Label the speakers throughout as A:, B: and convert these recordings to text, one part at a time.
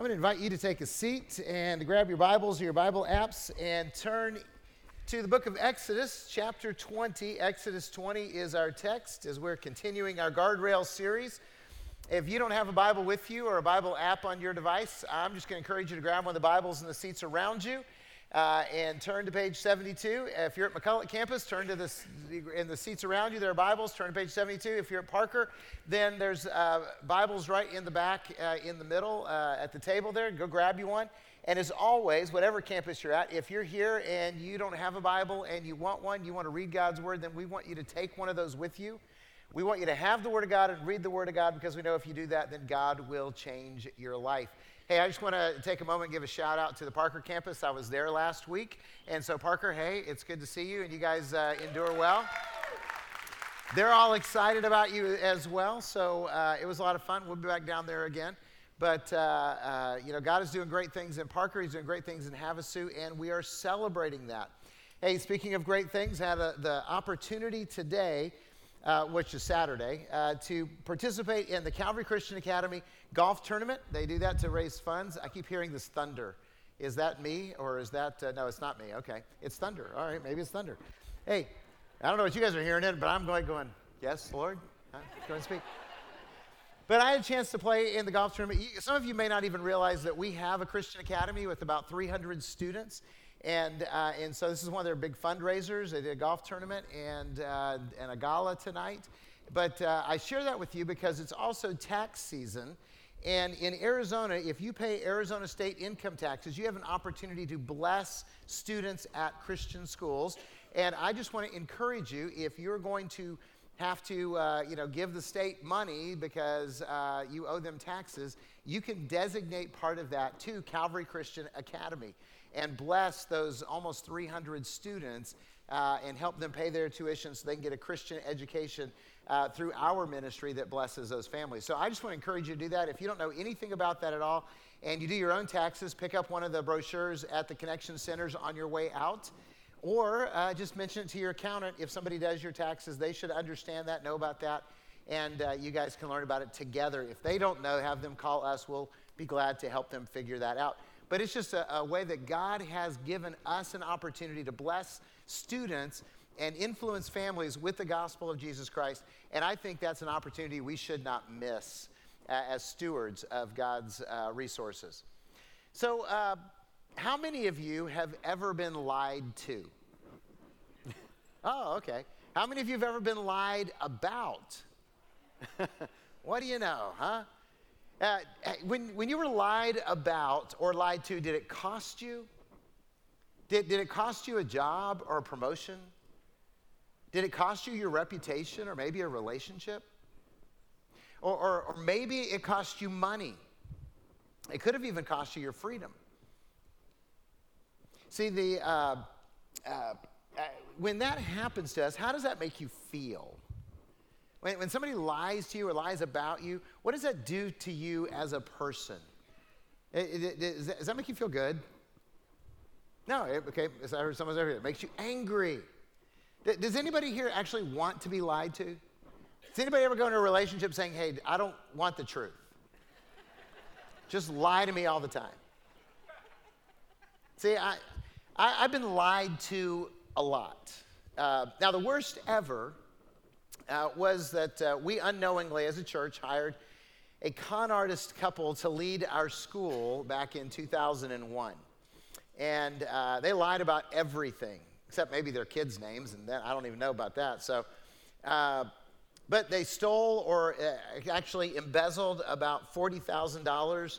A: I'm going to invite you to take a seat and grab your Bibles or your Bible apps and turn to the book of Exodus, chapter 20. Exodus 20 is our text as we're continuing our guardrail series. If you don't have a Bible with you or a Bible app on your device, I'm just going to encourage you to grab one of the Bibles in the seats around you uh, and turn to page 72. If you're at McCulloch campus, turn to this in the seats around you, there are Bibles, turn to page 72. If you're at Parker, then there's uh, Bibles right in the back, uh, in the middle, uh, at the table there. Go grab you one. And as always, whatever campus you're at, if you're here and you don't have a Bible and you want one, you want to read God's Word, then we want you to take one of those with you. We want you to have the Word of God and read the Word of God because we know if you do that, then God will change your life. Hey, I just want to take a moment and give a shout out to the Parker campus. I was there last week. And so, Parker, hey, it's good to see you, and you guys uh, endure well. They're all excited about you as well. So, uh, it was a lot of fun. We'll be back down there again. But, uh, uh you know, God is doing great things in Parker, He's doing great things in Havasu, and we are celebrating that. Hey, speaking of great things, I had a, the opportunity today uh, which is Saturday, uh, to participate in the Calvary Christian Academy golf tournament. They do that to raise funds. I keep hearing this thunder. Is that me or is that, uh, no, it's not me. Okay. It's thunder. All right, maybe it's thunder. Hey, I don't know what you guys are hearing it, but I'm going, going, yes, Lord, huh? go and speak. But I had a chance to play in the golf tournament. Some of you may not even realize that we have a Christian Academy with about 300 students. And, uh, and so this is one of their big fundraisers. They did a golf tournament and, uh, and a gala tonight. But uh, I share that with you because it's also tax season. And in Arizona, if you pay Arizona state income taxes, you have an opportunity to bless students at Christian schools. And I just want to encourage you if you're going to have to uh, you know, give the state money because uh, you owe them taxes, you can designate part of that to Calvary Christian Academy and bless those almost 300 students uh, and help them pay their tuition so they can get a Christian education uh, through our ministry that blesses those families. So I just want to encourage you to do that. If you don't know anything about that at all and you do your own taxes, pick up one of the brochures at the connection centers on your way out. Or uh, just mention it to your accountant. If somebody does your taxes, they should understand that, know about that, and uh, you guys can learn about it together. If they don't know, have them call us. We'll be glad to help them figure that out. But it's just a, a way that God has given us an opportunity to bless students and influence families with the gospel of Jesus Christ. And I think that's an opportunity we should not miss uh, as stewards of God's uh, resources. So, uh, how many of you have ever been lied to? oh, okay. How many of you have ever been lied about? what do you know, huh? Uh, when, when you were lied about or lied to, did it cost you? Did, did it cost you a job or a promotion? Did it cost you your reputation or maybe a relationship? Or, or, or maybe it cost you money. It could have even cost you your freedom. See, the, uh, uh, uh when that happens to us, how does that make you feel? When, when somebody lies to you or lies about you, what does that do to you as a person? It, it, does, that, does, that, make you feel good? No, it, okay, I heard someone's over here. It makes you angry. Does anybody here actually want to be lied to? Does anybody ever go into a relationship saying, hey, I don't want the truth? Just lie to me all the time. See, I, I, have been lied to a lot. Uh, now, the worst ever uh, was that uh, we unknowingly, as a church, hired a con artist couple to lead our school back in 2001. And uh, they lied about everything, except maybe their kids' names, and then I don't even know about that. So, uh, but they stole or uh, actually embezzled about $40,000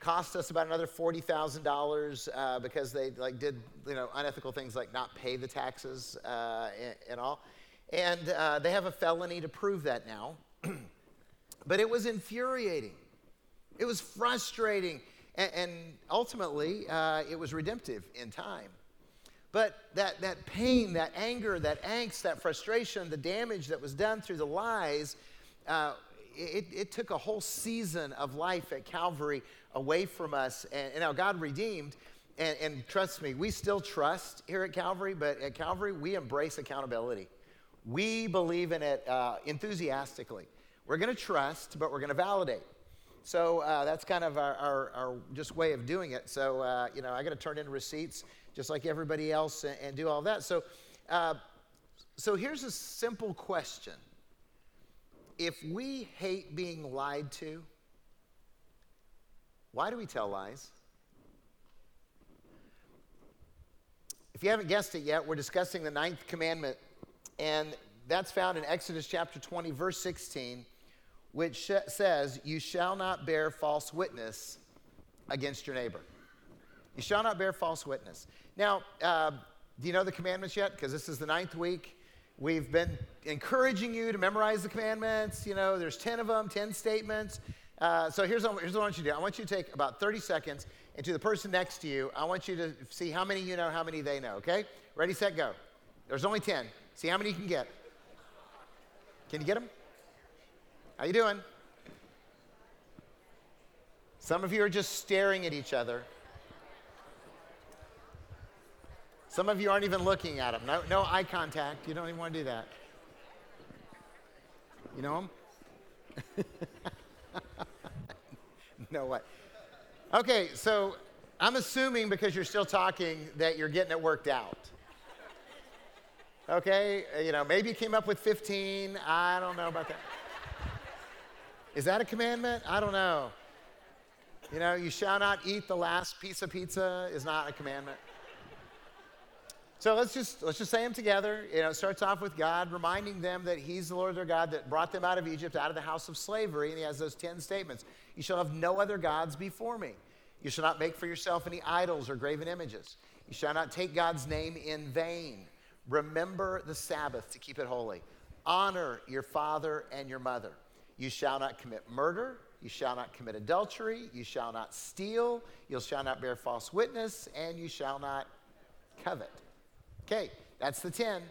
A: cost us about another forty thousand uh, dollars because they like did you know unethical things like not pay the taxes uh, and, and, all. And uh, they have a felony to prove that now. but it was infuriating, it was frustrating, and, and ultimately, uh, it was redemptive in time. But that, that pain, that anger, that angst, that frustration, the damage that was done through the lies, uh, it, it, took a whole season of life at Calvary away from us. And, and now God redeemed. And, and, trust me, we still trust here at Calvary, but at Calvary, we embrace accountability. We believe in it uh, enthusiastically. We're going to trust, but we're going to validate. So uh, that's kind of our, our, our, just way of doing it. So, uh, you know, I got to turn in receipts just like everybody else and, and do all that. So, uh, so here's a simple question If we hate being lied to, why do we tell lies? If you haven't guessed it yet, we're discussing the ninth commandment, and that's found in Exodus chapter 20, verse 16, which says, You shall not bear false witness against your neighbor. You shall not bear false witness. Now, uh, do you know the commandments yet? Because this is the ninth week. We've been encouraging you to memorize the commandments. You know, there's 10 of them, 10 statements. Uh, so here's, here's what I want you to do. I want you to take about 30 seconds, and to the person next to you, I want you to see how many you know, how many they know, okay? Ready, set, go. There's only 10. See how many you can get. Can you get them? How you doing? Some of you are just staring at each other. Some of you aren't even looking at them. No, no eye contact. You don't even want to do that. You know them? no way. Okay, so I'm assuming because you're still talking that you're getting it worked out. Okay, uh, you know, maybe you came up with 15. I don't know about that. Is that a commandment? I don't know. You know, you shall not eat the last piece of pizza is not a commandment. So let's just let's just say them together. You know, it starts off with God reminding them that He's the Lord their God that brought them out of Egypt, out of the house of slavery, and He has those ten statements. You shall have no other gods before me. You shall not make for yourself any idols or graven images. You shall not take God's name in vain. Remember the Sabbath to keep it holy. Honor your father and your mother. You shall not commit murder. You shall not commit adultery. You shall not steal. You shall not bear false witness. And you shall not covet. Okay, that's the 10.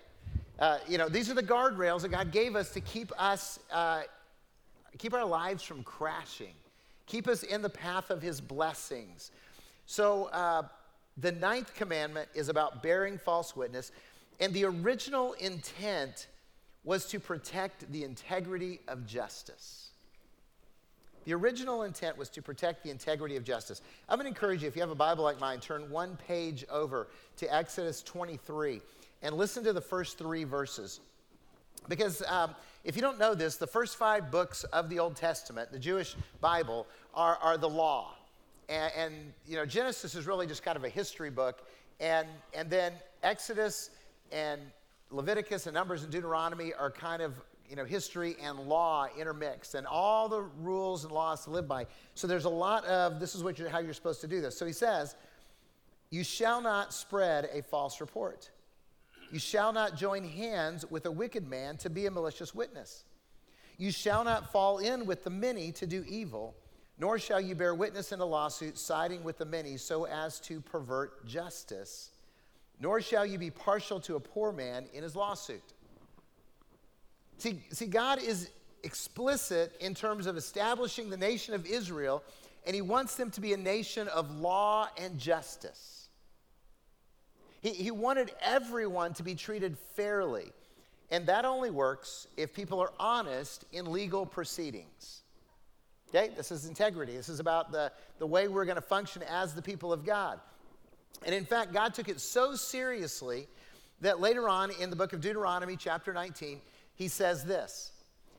A: Uh, you know, these are the guardrails that God gave us to keep us, uh, keep our lives from crashing, keep us in the path of His blessings. So, uh, the ninth commandment is about bearing false witness, and the original intent was to protect the integrity of justice. The original intent was to protect the integrity of justice. I'm going to encourage you, if you have a Bible like mine, turn one page over to Exodus 23 and listen to the first three verses. Because um, if you don't know this, the first five books of the Old Testament, the Jewish Bible, are, are the law. And, and, you know, Genesis is really just kind of a history book. And, and then Exodus and Leviticus and Numbers and Deuteronomy are kind of, you know, history and law intermixed and all the rules and laws to live by. So there's a lot of, this is what you're, how you're supposed to do this. So he says, you shall not spread a false report. You shall not join hands with a wicked man to be a malicious witness. You shall not fall in with the many to do evil, nor shall you bear witness in a lawsuit siding with the many so as to pervert justice, nor shall you be partial to a poor man in his lawsuit. See, see God is explicit in terms of establishing the nation of Israel, and he wants them to be a nation of law and justice. He, he wanted everyone to be treated fairly. And that only works if people are honest in legal proceedings. Okay? This is integrity. This is about the, the way we're going to function as the people of God. And in fact, God took it so seriously that later on in the book of Deuteronomy, chapter 19, he says this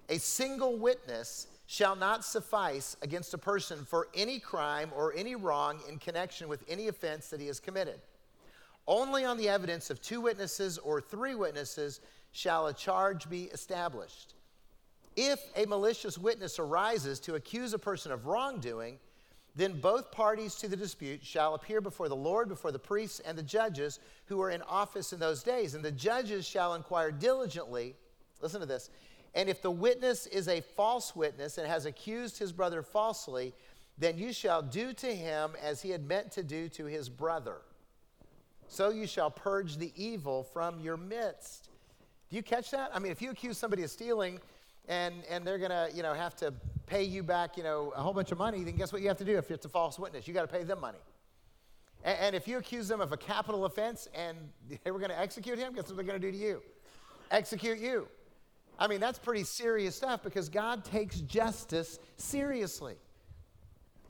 A: A single witness shall not suffice against a person for any crime or any wrong in connection with any offense that he has committed. Only on the evidence of two witnesses or three witnesses shall a charge be established. If a malicious witness arises to accuse a person of wrongdoing, then both parties to the dispute shall appear before the Lord, before the priests and the judges who are in office in those days. And the judges shall inquire diligently, listen to this, and if the witness is a false witness and has accused his brother falsely, then you shall do to him as he had meant to do to his brother so you shall purge the evil from your midst. Do you catch that? I mean, if you accuse somebody of stealing and, and they're going to, you know, have to pay you back, you know, a whole bunch of money, then guess what you have to do if it's a false witness? You got to pay them money. And, and if you accuse them of a capital offense and they were going to execute him, guess what they're going to do to you? Execute you. I mean, that's pretty serious stuff because God takes justice seriously.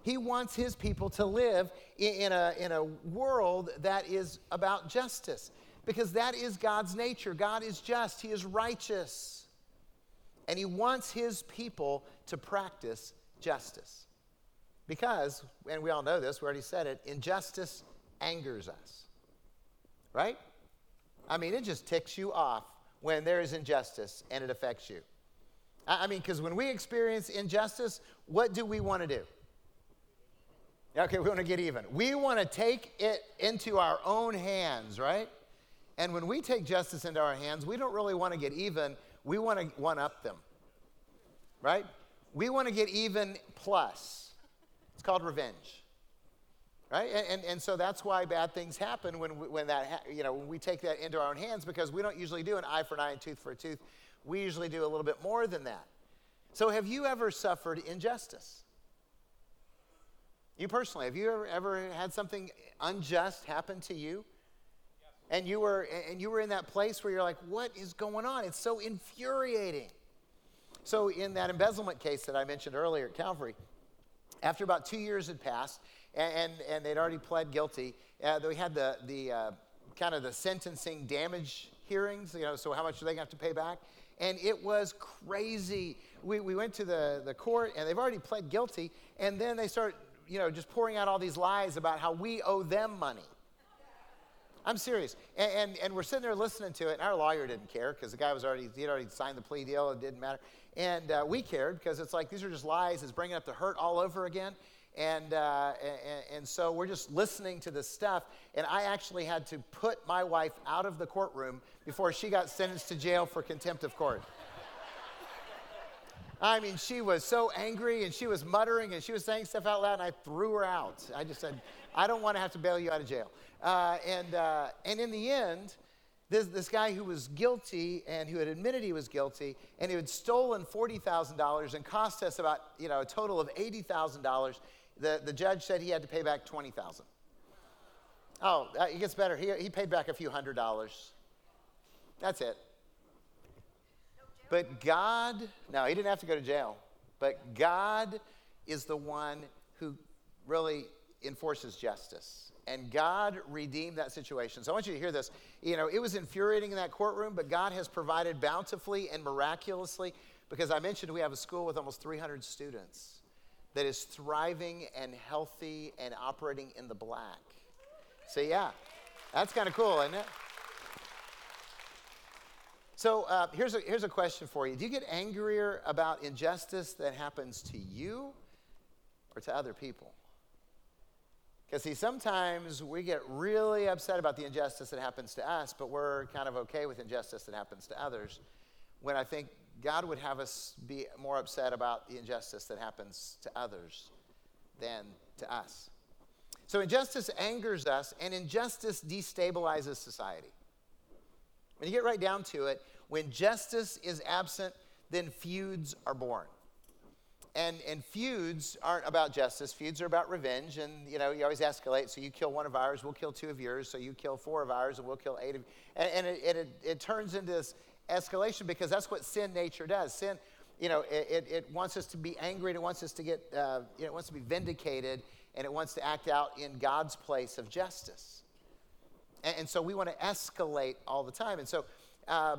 A: He wants his people to live in a, in a world that is about justice because that is God's nature. God is just, He is righteous. And He wants His people to practice justice. Because, and we all know this, we already said it, injustice angers us. Right? I mean, it just ticks you off when there is injustice and it affects you. I mean, because when we experience injustice, what do we want to do? Okay, we want to get even. We want to take it into our own hands, right? And when we take justice into our hands, we don't really want to get even. We want to one up them, right? We want to get even plus. It's called revenge, right? And, and, and so that's why bad things happen when, we, when, that, you know, when we take that into our own hands because we don't usually do an eye for an eye and tooth for a tooth. We usually do a little bit more than that. So, have you ever suffered injustice? You personally, have you ever, ever had something unjust happen to you? And you were and you were in that place where you're like, what is going on? It's so infuriating. So in that embezzlement case that I mentioned earlier at Calvary, after about two years had passed, and, and, and they'd already pled guilty, uh, we had the, the uh, kind of the sentencing damage hearings, you know, so how much are they have to pay back? And it was crazy. We, we went to the, the court, and they've already pled guilty, and then they start you know, just pouring out all these lies about how we owe them money. I'm serious. And, and, and, we're sitting there listening to it, and our lawyer didn't care because the guy was already, he'd already signed the plea deal, it didn't matter. And uh, we cared because it's like these are just lies, it's bringing up the hurt all over again. And, uh, and, and so we're just listening to this stuff. And I actually had to put my wife out of the courtroom before she got sentenced to jail for contempt of court. I mean, she was so angry and she was muttering and she was saying stuff out loud, and I threw her out. I just said, I don't want to have to bail you out of jail. Uh, and, uh, and in the end, this, this guy who was guilty and who had admitted he was guilty and who had stolen $40,000 and cost us about, you know, a total of $80,000, the, the judge said he had to pay back 20000 Oh, uh, it gets better. He, he paid back a few hundred dollars. That's it. But God, no, he didn't have to go to jail. But God is the one who really enforces justice. And God redeemed that situation. So I want you to hear this. You know, it was infuriating in that courtroom, but God has provided bountifully and miraculously because I mentioned we have a school with almost 300 students that is thriving and healthy and operating in the black. So, yeah, that's kind of cool, isn't it? So uh, here's, a, here's a question for you Do you get angrier about injustice that happens to you or to other people? Because, see, sometimes we get really upset about the injustice that happens to us, but we're kind of okay with injustice that happens to others. When I think God would have us be more upset about the injustice that happens to others than to us. So, injustice angers us, and injustice destabilizes society. When you get right down to it, when justice is absent, then feuds are born. And, and feuds aren't about justice. Feuds are about revenge. And, you know, you always escalate. So you kill one of ours, we'll kill two of yours. So you kill four of ours, and we'll kill eight of And, and it, it, it turns into this escalation because that's what sin nature does. Sin, you know, it, it wants us to be angry. It wants us to get, uh, you know, it wants to be vindicated. And it wants to act out in God's place of justice. And, and so we want to escalate all the time. And so uh,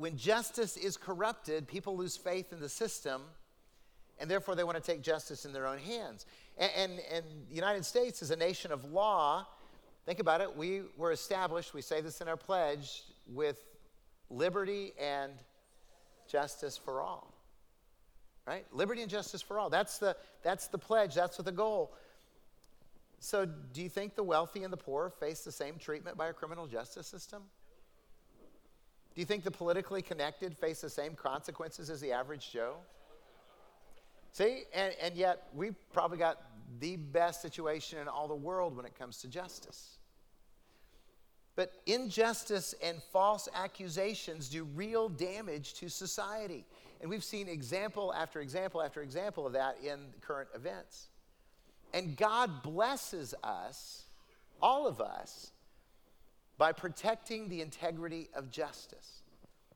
A: when justice is corrupted, people lose faith in the system, and therefore they want to take justice in their own hands. And, and, and the United States is a nation of law. Think about it. We were established, we say this in our pledge, with liberty and justice for all. Right? Liberty and justice for all. That's the, that's the pledge, that's the goal. So, do you think the wealthy and the poor face the same treatment by our criminal justice system? Do you think the politically connected face the same consequences as the average Joe? See, and, and yet we've probably got the best situation in all the world when it comes to justice. But injustice and false accusations do real damage to society. And we've seen example after example after example of that in current events. And God blesses us, all of us, by protecting the integrity of justice.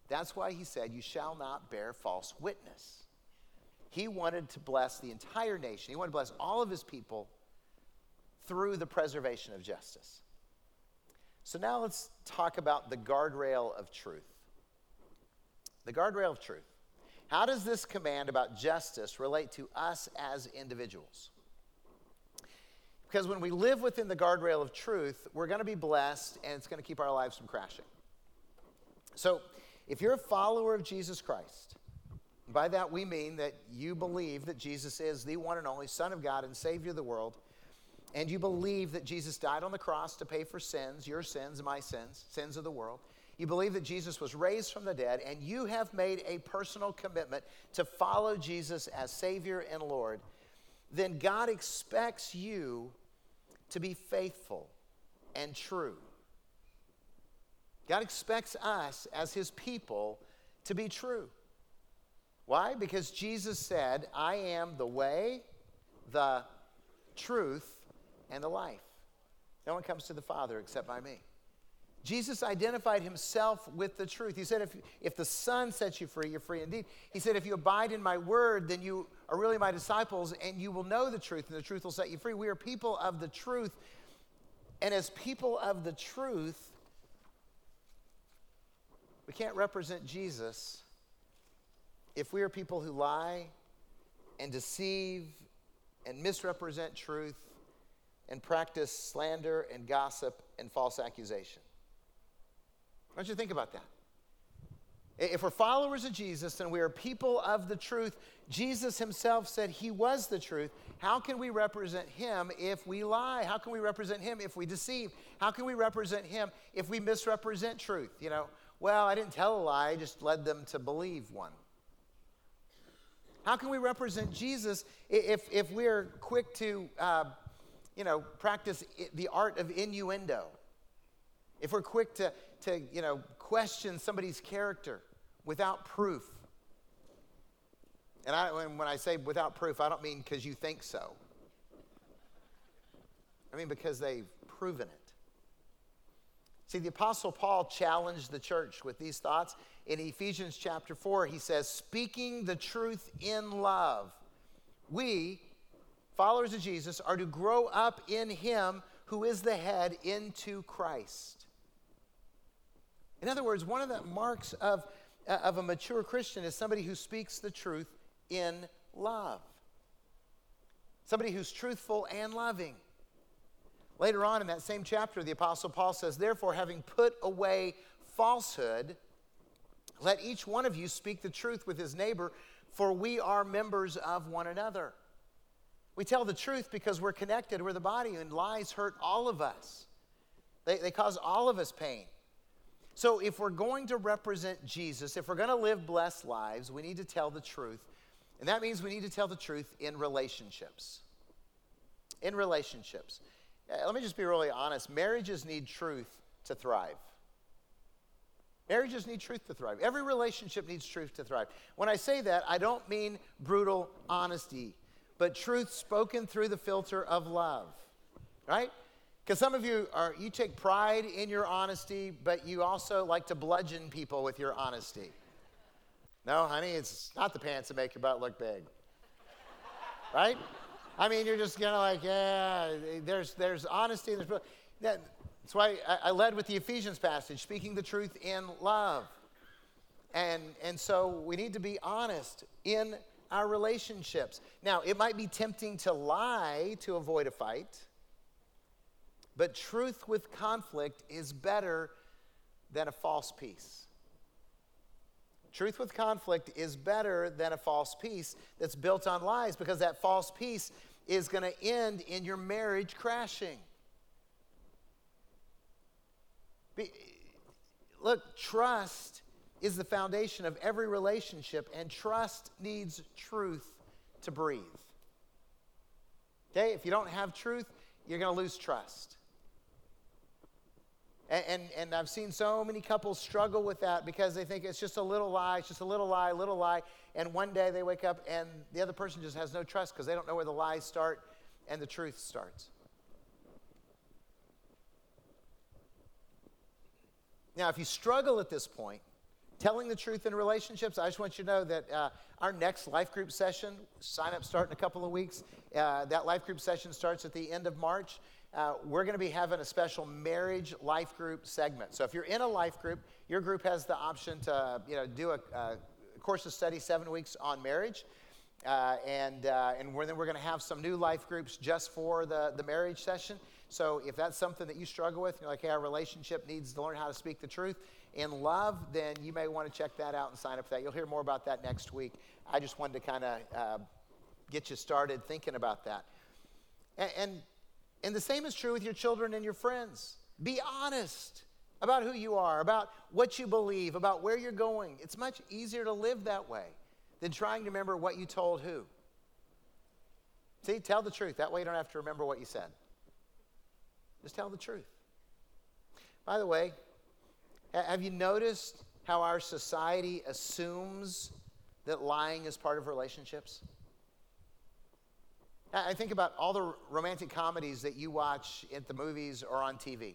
A: That's why he said, You shall not bear false witness. He wanted to bless the entire nation, he wanted to bless all of his people through the preservation of justice. So now let's talk about the guardrail of truth. The guardrail of truth. How does this command about justice relate to us as individuals? Because when we live within the guardrail of truth, we're going to be blessed and it's going to keep our lives from crashing. So, if you're a follower of Jesus Christ, by that we mean that you believe that Jesus is the one and only Son of God and Savior of the world, and you believe that Jesus died on the cross to pay for sins, your sins, my sins, sins of the world. You believe that Jesus was raised from the dead, and you have made a personal commitment to follow Jesus as Savior and Lord, then God expects you to be faithful and true. God expects us as his people to be true. Why? Because Jesus said, I am the way, the truth, and the life. No one comes to the Father except by me. Jesus identified himself with the truth. He said, if, if the Son sets you free, you're free indeed. He said, if you abide in my word, then you are really my disciples and you will know the truth, and the truth will set you free. We are people of the truth. And as people of the truth, we can't represent Jesus if we are people who lie and deceive and misrepresent truth and practice slander and gossip and false accusation. Don't you think about that? If we're followers of Jesus and we are people of the truth, Jesus himself said he was the truth. How can we represent him if we lie? How can we represent him if we deceive? How can we represent him if we misrepresent truth? You know, well, I didn't tell a lie, I just led them to believe one. How can we represent Jesus if, if we're quick to, uh, you know, practice the art of innuendo? If we're quick to, to you know, question somebody's character without proof. And I, when I say without proof, I don't mean because you think so. I mean because they've proven it. See, the Apostle Paul challenged the church with these thoughts. In Ephesians chapter 4, he says, Speaking the truth in love, we, followers of Jesus, are to grow up in him who is the head into Christ. In other words, one of the marks of, uh, of a mature Christian is somebody who speaks the truth in love, somebody who's truthful and loving. Later on in that same chapter, the Apostle Paul says, Therefore, having put away falsehood, let each one of you speak the truth with his neighbor, for we are members of one another. We tell the truth because we're connected, we're the body, and lies hurt all of us. They, they cause all of us pain. So, if we're going to represent Jesus, if we're going to live blessed lives, we need to tell the truth. And that means we need to tell the truth in relationships. In relationships. Let me just be really honest marriages need truth to thrive. Marriages need truth to thrive. Every relationship needs truth to thrive. When I say that, I don't mean brutal honesty, but truth spoken through the filter of love. Right? Because some of you are, you take pride in your honesty, but you also like to bludgeon people with your honesty. No, honey, it's not the pants that make your butt look big. Right? I mean, you're just kind of like, yeah, there's, there's honesty. There's, that's why I led with the Ephesians passage, speaking the truth in love. And, and so we need to be honest in our relationships. Now, it might be tempting to lie to avoid a fight. But truth with conflict is better than a false peace. Truth with conflict is better than a false peace that's built on lies because that false peace is going to end in your marriage crashing. Be, look, trust is the foundation of every relationship, and trust needs truth to breathe. Okay? If you don't have truth, you're going to lose trust. And, and, and, I've seen so many couples struggle with that because they think it's just a little lie, it's just a little lie, little lie. And one day they wake up and the other person just has no trust because they don't know where the lies start and the truth starts. Now, if you struggle at this point, telling the truth in relationships, I just want you to know that uh, our next life group session, sign up start in a couple of weeks. Uh, that life group session starts at the end of March. Uh, we're going to be having a special marriage life group segment. So if you're in a life group, your group has the option to you know, do a, a course of study seven weeks on marriage. Uh, and uh, and we're, then we're going to have some new life groups just for the, the marriage session. So if that's something that you struggle with, you're like, hey, our relationship needs to learn how to speak the truth in love, then you may want to check that out and sign up for that. You'll hear more about that next week. I just wanted to kind of uh, get you started thinking about that. And, and, and the same is true with your children and your friends. Be honest about who you are, about what you believe, about where you're going. It's much easier to live that way than trying to remember what you told who. See, tell the truth. That way you don't have to remember what you said. Just tell the truth. By the way, have you noticed how our society assumes that lying is part of relationships? I think about all the romantic comedies that you watch at the movies or on TV.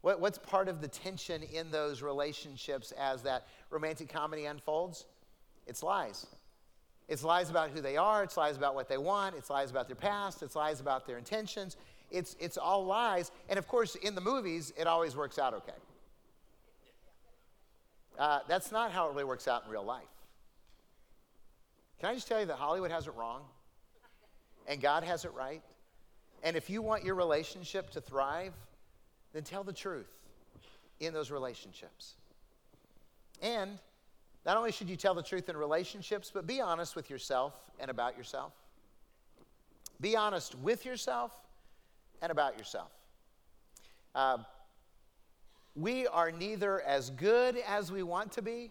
A: What, what's part of the tension in those relationships as that romantic comedy unfolds? It's lies. It's lies about who they are, it's lies about what they want, it's lies about their past, it's lies about their intentions. It's, it's all lies. And of course, in the movies, it always works out okay. Uh, that's not how it really works out in real life. Can I just tell you that Hollywood has it wrong? And God has it right? And if you want your relationship to thrive, then tell the truth in those relationships. And not only should you tell the truth in relationships, but be honest with yourself and about yourself. Be honest with yourself and about yourself. Uh, we are neither as good as we want to be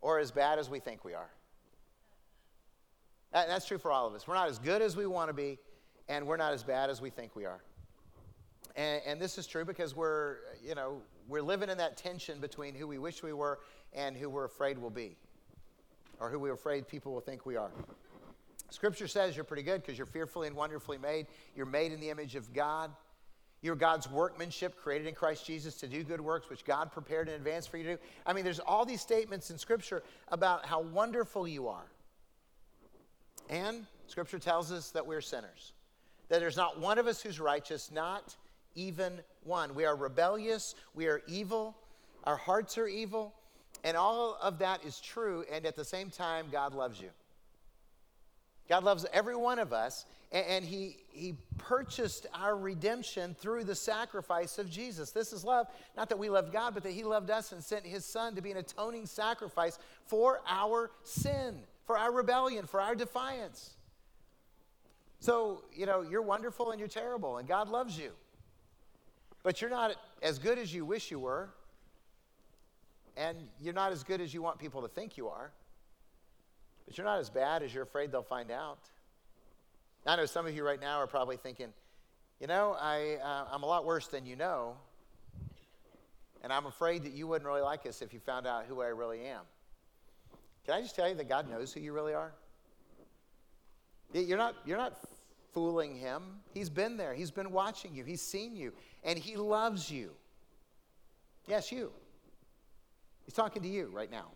A: or as bad as we think we are. That, that's true for all of us. We're not as good as we want to be, and we're not as bad as we think we are. And, and this is true because we're, you know, we're living in that tension between who we wish we were and who we're afraid we'll be, or who we're afraid people will think we are. Scripture says you're pretty good because you're fearfully and wonderfully made. You're made in the image of God. You're God's workmanship created in Christ Jesus to do good works, which God prepared in advance for you to do. I mean, there's all these statements in Scripture about how wonderful you are. And Scripture tells us that we're sinners, that there's not one of us who's righteous, not even one. We are rebellious, we are evil, our hearts are evil, and all of that is true, and at the same time, God loves you. God loves every one of us, and, he, he purchased our redemption through the sacrifice of Jesus. This is love, not that we loved God, but that He loved us and sent His Son to be an atoning sacrifice for our sin, for our rebellion, for our defiance. So, you know, you're wonderful and you're terrible, and God loves you. But you're not as good as you wish you were, and you're not as good as you want people to think you are. But you're not as bad as you're afraid they'll find out. I know some of you right now are probably thinking, you know, I, uh, I'm a lot worse than you know, and I'm afraid that you wouldn't really like us if you found out who I really am. Can I just tell you that God knows who you really are? You're not, you're not fooling him. He's been there, He's been watching you, He's seen you, and He loves you. Yes, you. He's talking to you right now.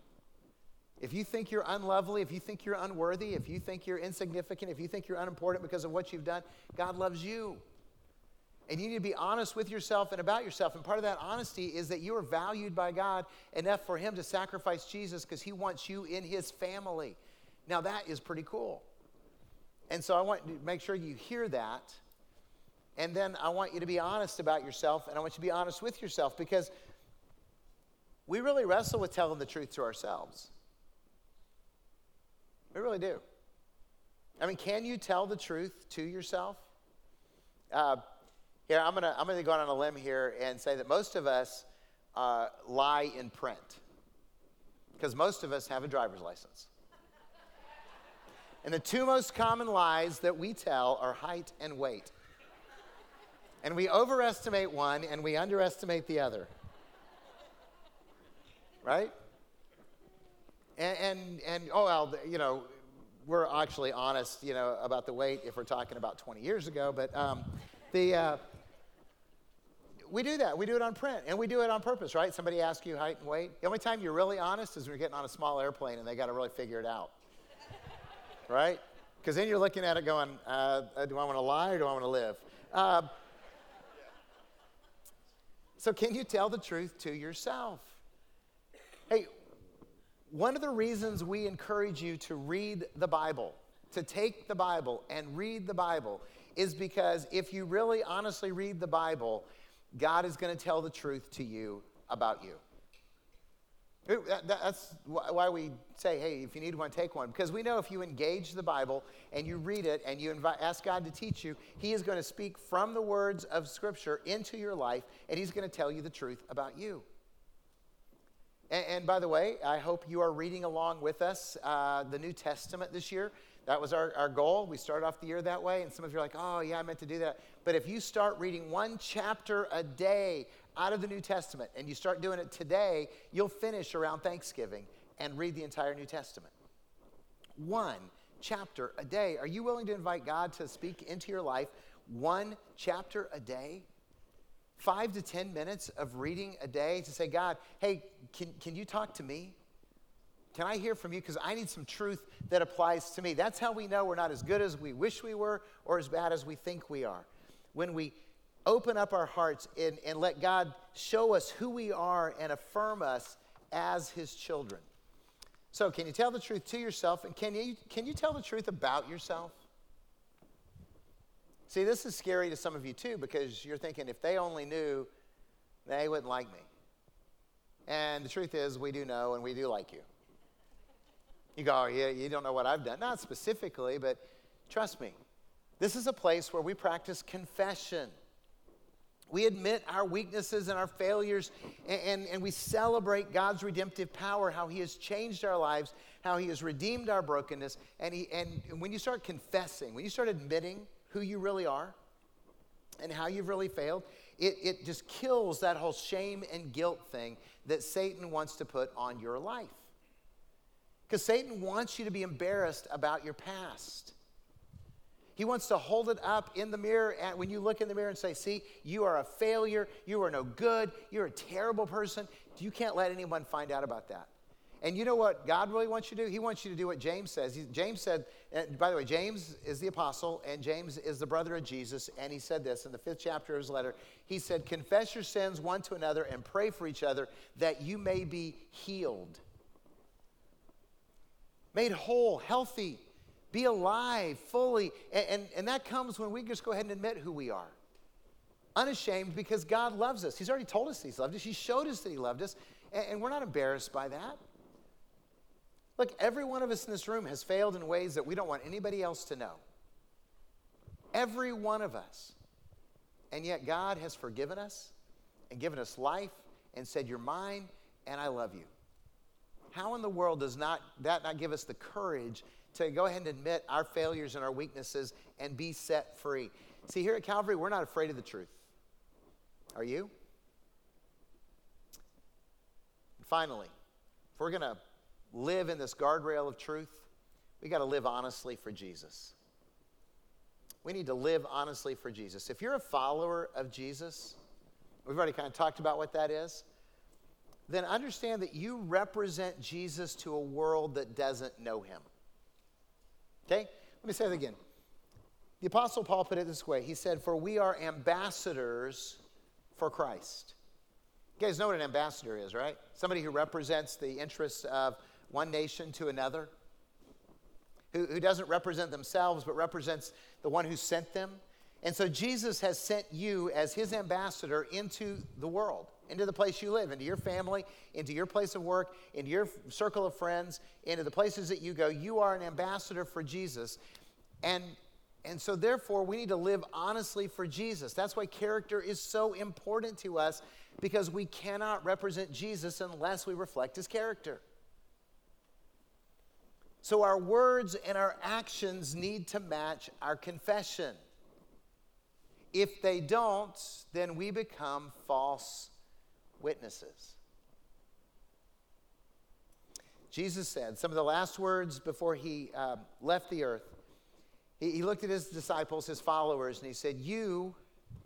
A: If you think you're unlovely, if you think you're unworthy, if you think you're insignificant, if you think you're unimportant because of what you've done, God loves you. And you need to be honest with yourself and about yourself. And part of that honesty is that you are valued by God enough for Him to sacrifice Jesus because He wants you in His family. Now, that is pretty cool. And so I want to make sure you hear that. And then I want you to be honest about yourself and I want you to be honest with yourself because we really wrestle with telling the truth to ourselves. We really do. I mean, can you tell the truth to yourself? Uh, here, I'm to I'm gonna go on a limb here and say that most of us uh, lie in print because most of us have a driver's license. and the two most common lies that we tell are height and weight. And we overestimate one and we underestimate the other. Right? And, and, and, oh, well, you know, we're actually honest, you know, about the weight if we're talking about 20 years ago. But um, the, uh, we do that. We do it on print, and we do it on purpose, right? Somebody asks you height and weight. The only time you're really honest is when you're getting on a small airplane and they got to really figure it out, right? Because then you're looking at it going, uh, uh do I want to lie or do I want to live? Uh, so, can you tell the truth to yourself? Hey, one of the reasons we encourage you to read the Bible, to take the Bible and read the Bible, is because if you really honestly read the Bible, God is going to tell the truth to you about you. That's why we say, hey, if you need one, take one. Because we know if you engage the Bible and you read it and you invite, ask God to teach you, He is going to speak from the words of Scripture into your life and He's going to tell you the truth about you. And, and by the way, I hope you are reading along with us uh, the New Testament this year. That was our, our goal. We started off the year that way, and some of you are like, oh, yeah, I meant to do that. But if you start reading one chapter a day out of the New Testament and you start doing it today, you'll finish around Thanksgiving and read the entire New Testament. One chapter a day. Are you willing to invite God to speak into your life one chapter a day? Five to 10 minutes of reading a day to say, God, hey, can, can you talk to me? Can I hear from you? Because I need some truth that applies to me. That's how we know we're not as good as we wish we were or as bad as we think we are. When we open up our hearts and, and let God show us who we are and affirm us as His children. So, can you tell the truth to yourself? And can you, can you tell the truth about yourself? See, this is scary to some of you too because you're thinking if they only knew, they wouldn't like me. And the truth is, we do know and we do like you. You go, oh, yeah, you don't know what I've done. Not specifically, but trust me. This is a place where we practice confession. We admit our weaknesses and our failures, and, and, and, we celebrate God's redemptive power, how He has changed our lives, how He has redeemed our brokenness. And, he, and when you start confessing, when you start admitting who you really are and how you've really failed, it, it just kills that whole shame and guilt thing that Satan wants to put on your life. Because Satan wants you to be embarrassed about your past. He wants to hold it up in the mirror and when you look in the mirror and say, See, you are a failure, you are no good, you're a terrible person. You can't let anyone find out about that. And you know what God really wants you to do? He wants you to do what James says. He, James said, and by the way, James is the apostle, and James is the brother of Jesus. And he said this in the fifth chapter of his letter. He said, Confess your sins one to another and pray for each other that you may be healed made whole, healthy, be alive fully. And, and, and, that comes when we just go ahead and admit who we are. Unashamed because God loves us. He's already told us He's loved us, He showed us that He loved us, and, and we're not embarrassed by that. Look, every one of us in this room has failed in ways that we don't want anybody else to know. Every one of us. And yet God has forgiven us and given us life and said, You're mine and I love you. How in the world does not, that not give us the courage to go ahead and admit our failures and our weaknesses and be set free? See, here at Calvary, we're not afraid of the truth. Are you? Finally, if we're going to live in this guardrail of truth, we got to live honestly for Jesus. We need to live honestly for Jesus. If you're a follower of Jesus, we've already kind of talked about what that is then understand that you represent Jesus to a world that doesn't know him. Okay? Let me say that again. The Apostle Paul put it this way He said, For we are ambassadors for Christ. You guys know what an ambassador is, right? Somebody who represents the interests of one nation to another, who, who doesn't represent themselves, but represents the one who sent them. And so Jesus has sent you as his ambassador into the world into the place you live, into your family, into your place of work, into your circle of friends, into the places that you go. You are an ambassador for Jesus. And, and so, therefore, we need to live honestly for Jesus. That's why character is so important to us because we cannot represent Jesus unless we reflect his character. So, our words and our actions need to match our confession. If they don't, then we become false witnesses. Jesus said some of the last words before he uh, left the earth. He, he looked at his disciples, his followers, and he said, You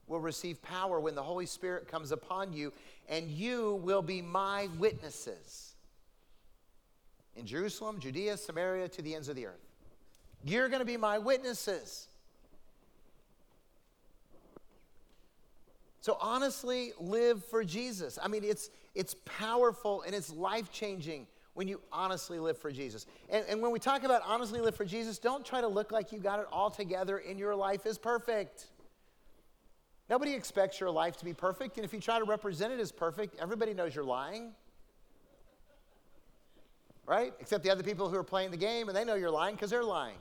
A: will receive power when the Holy Spirit comes upon you, and you will be my witnesses in Jerusalem, Judea, Samaria, to the ends of the earth. You're going to be my witnesses. So honestly, live for Jesus. I mean, it's, it's powerful and it's life changing when you honestly live for Jesus. And, and when we talk about honestly live for Jesus, don't try to look like you got it all together and your life is perfect. Nobody expects your life to be perfect, and if you try to represent it as perfect, everybody knows you're lying. Right? Except the other people who are playing the game, and they know you're lying because they're lying.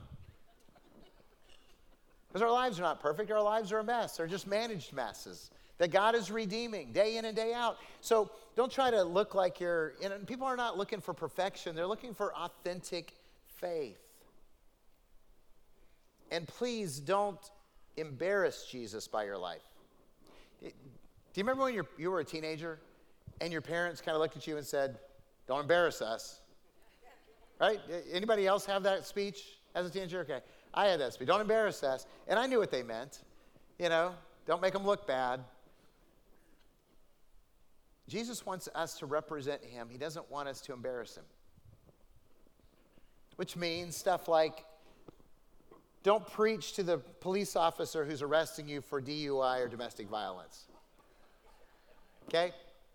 A: Because our lives are not perfect, our lives are a mess. They're just managed messes that God is redeeming day in and day out. So don't try to look like you're, and people are not looking for perfection, they're looking for authentic faith. And please don't embarrass Jesus by your life. Do you remember when you were a teenager and your parents kind of looked at you and said, Don't embarrass us? Right? Anybody else have that speech as a teenager? Okay. I had that speech. Don't embarrass us. And I knew what they meant. You know, don't make them look bad. Jesus wants us to represent him, he doesn't want us to embarrass him. Which means stuff like don't preach to the police officer who's arresting you for DUI or domestic violence. Okay?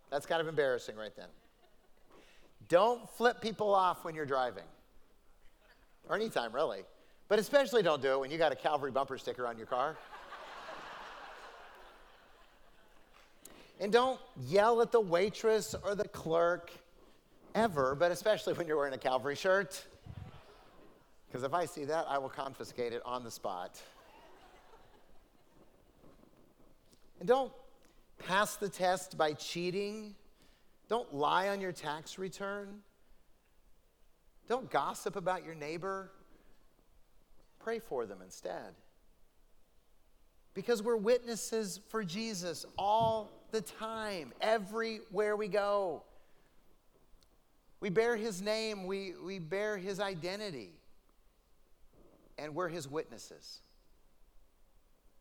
A: That's kind of embarrassing right then. Don't flip people off when you're driving, or anytime really. But especially don't do it when you got a Calvary bumper sticker on your car. And don't yell at the waitress or the clerk ever, but especially when you're wearing a Calvary shirt. Because if I see that, I will confiscate it on the spot. And don't pass the test by cheating. Don't lie on your tax return. Don't gossip about your neighbor. Pray for them instead. Because we're witnesses for Jesus all the time, everywhere we go. We bear his name, we, we bear his identity and we're his witnesses.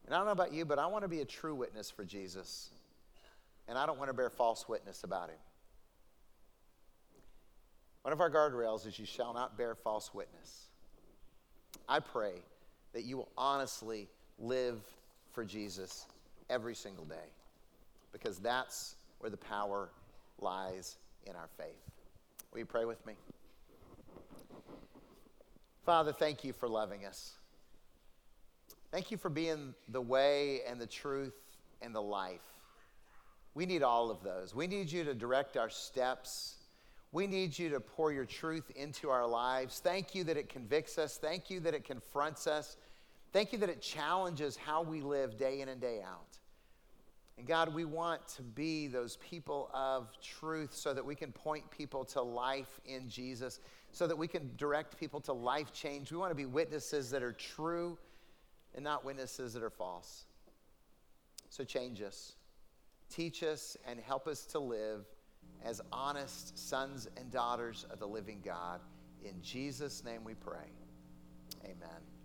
A: And I don't know about you, but I want to be a true witness for Jesus. And I don't want to bear false witness about him. One of our guardrails is you shall not bear false witness. I pray that you will honestly live for Jesus every single day because that's where the power lies in our faith. Will you pray with me? Father, thank you for loving us. Thank you for being the way and the truth and the life. We need all of those. We need you to direct our steps. We need you to pour your truth into our lives. Thank you that it convicts us. Thank you that it confronts us. Thank you that it challenges how we live day in and day out. And God, we want to be those people of truth so that we can point people to life in Jesus so that we can direct people to life change. We want to be witnesses that are true and not witnesses that are false. So change us, teach us, and help us to live as honest sons and daughters of the living God. In Jesus' name we pray. Amen.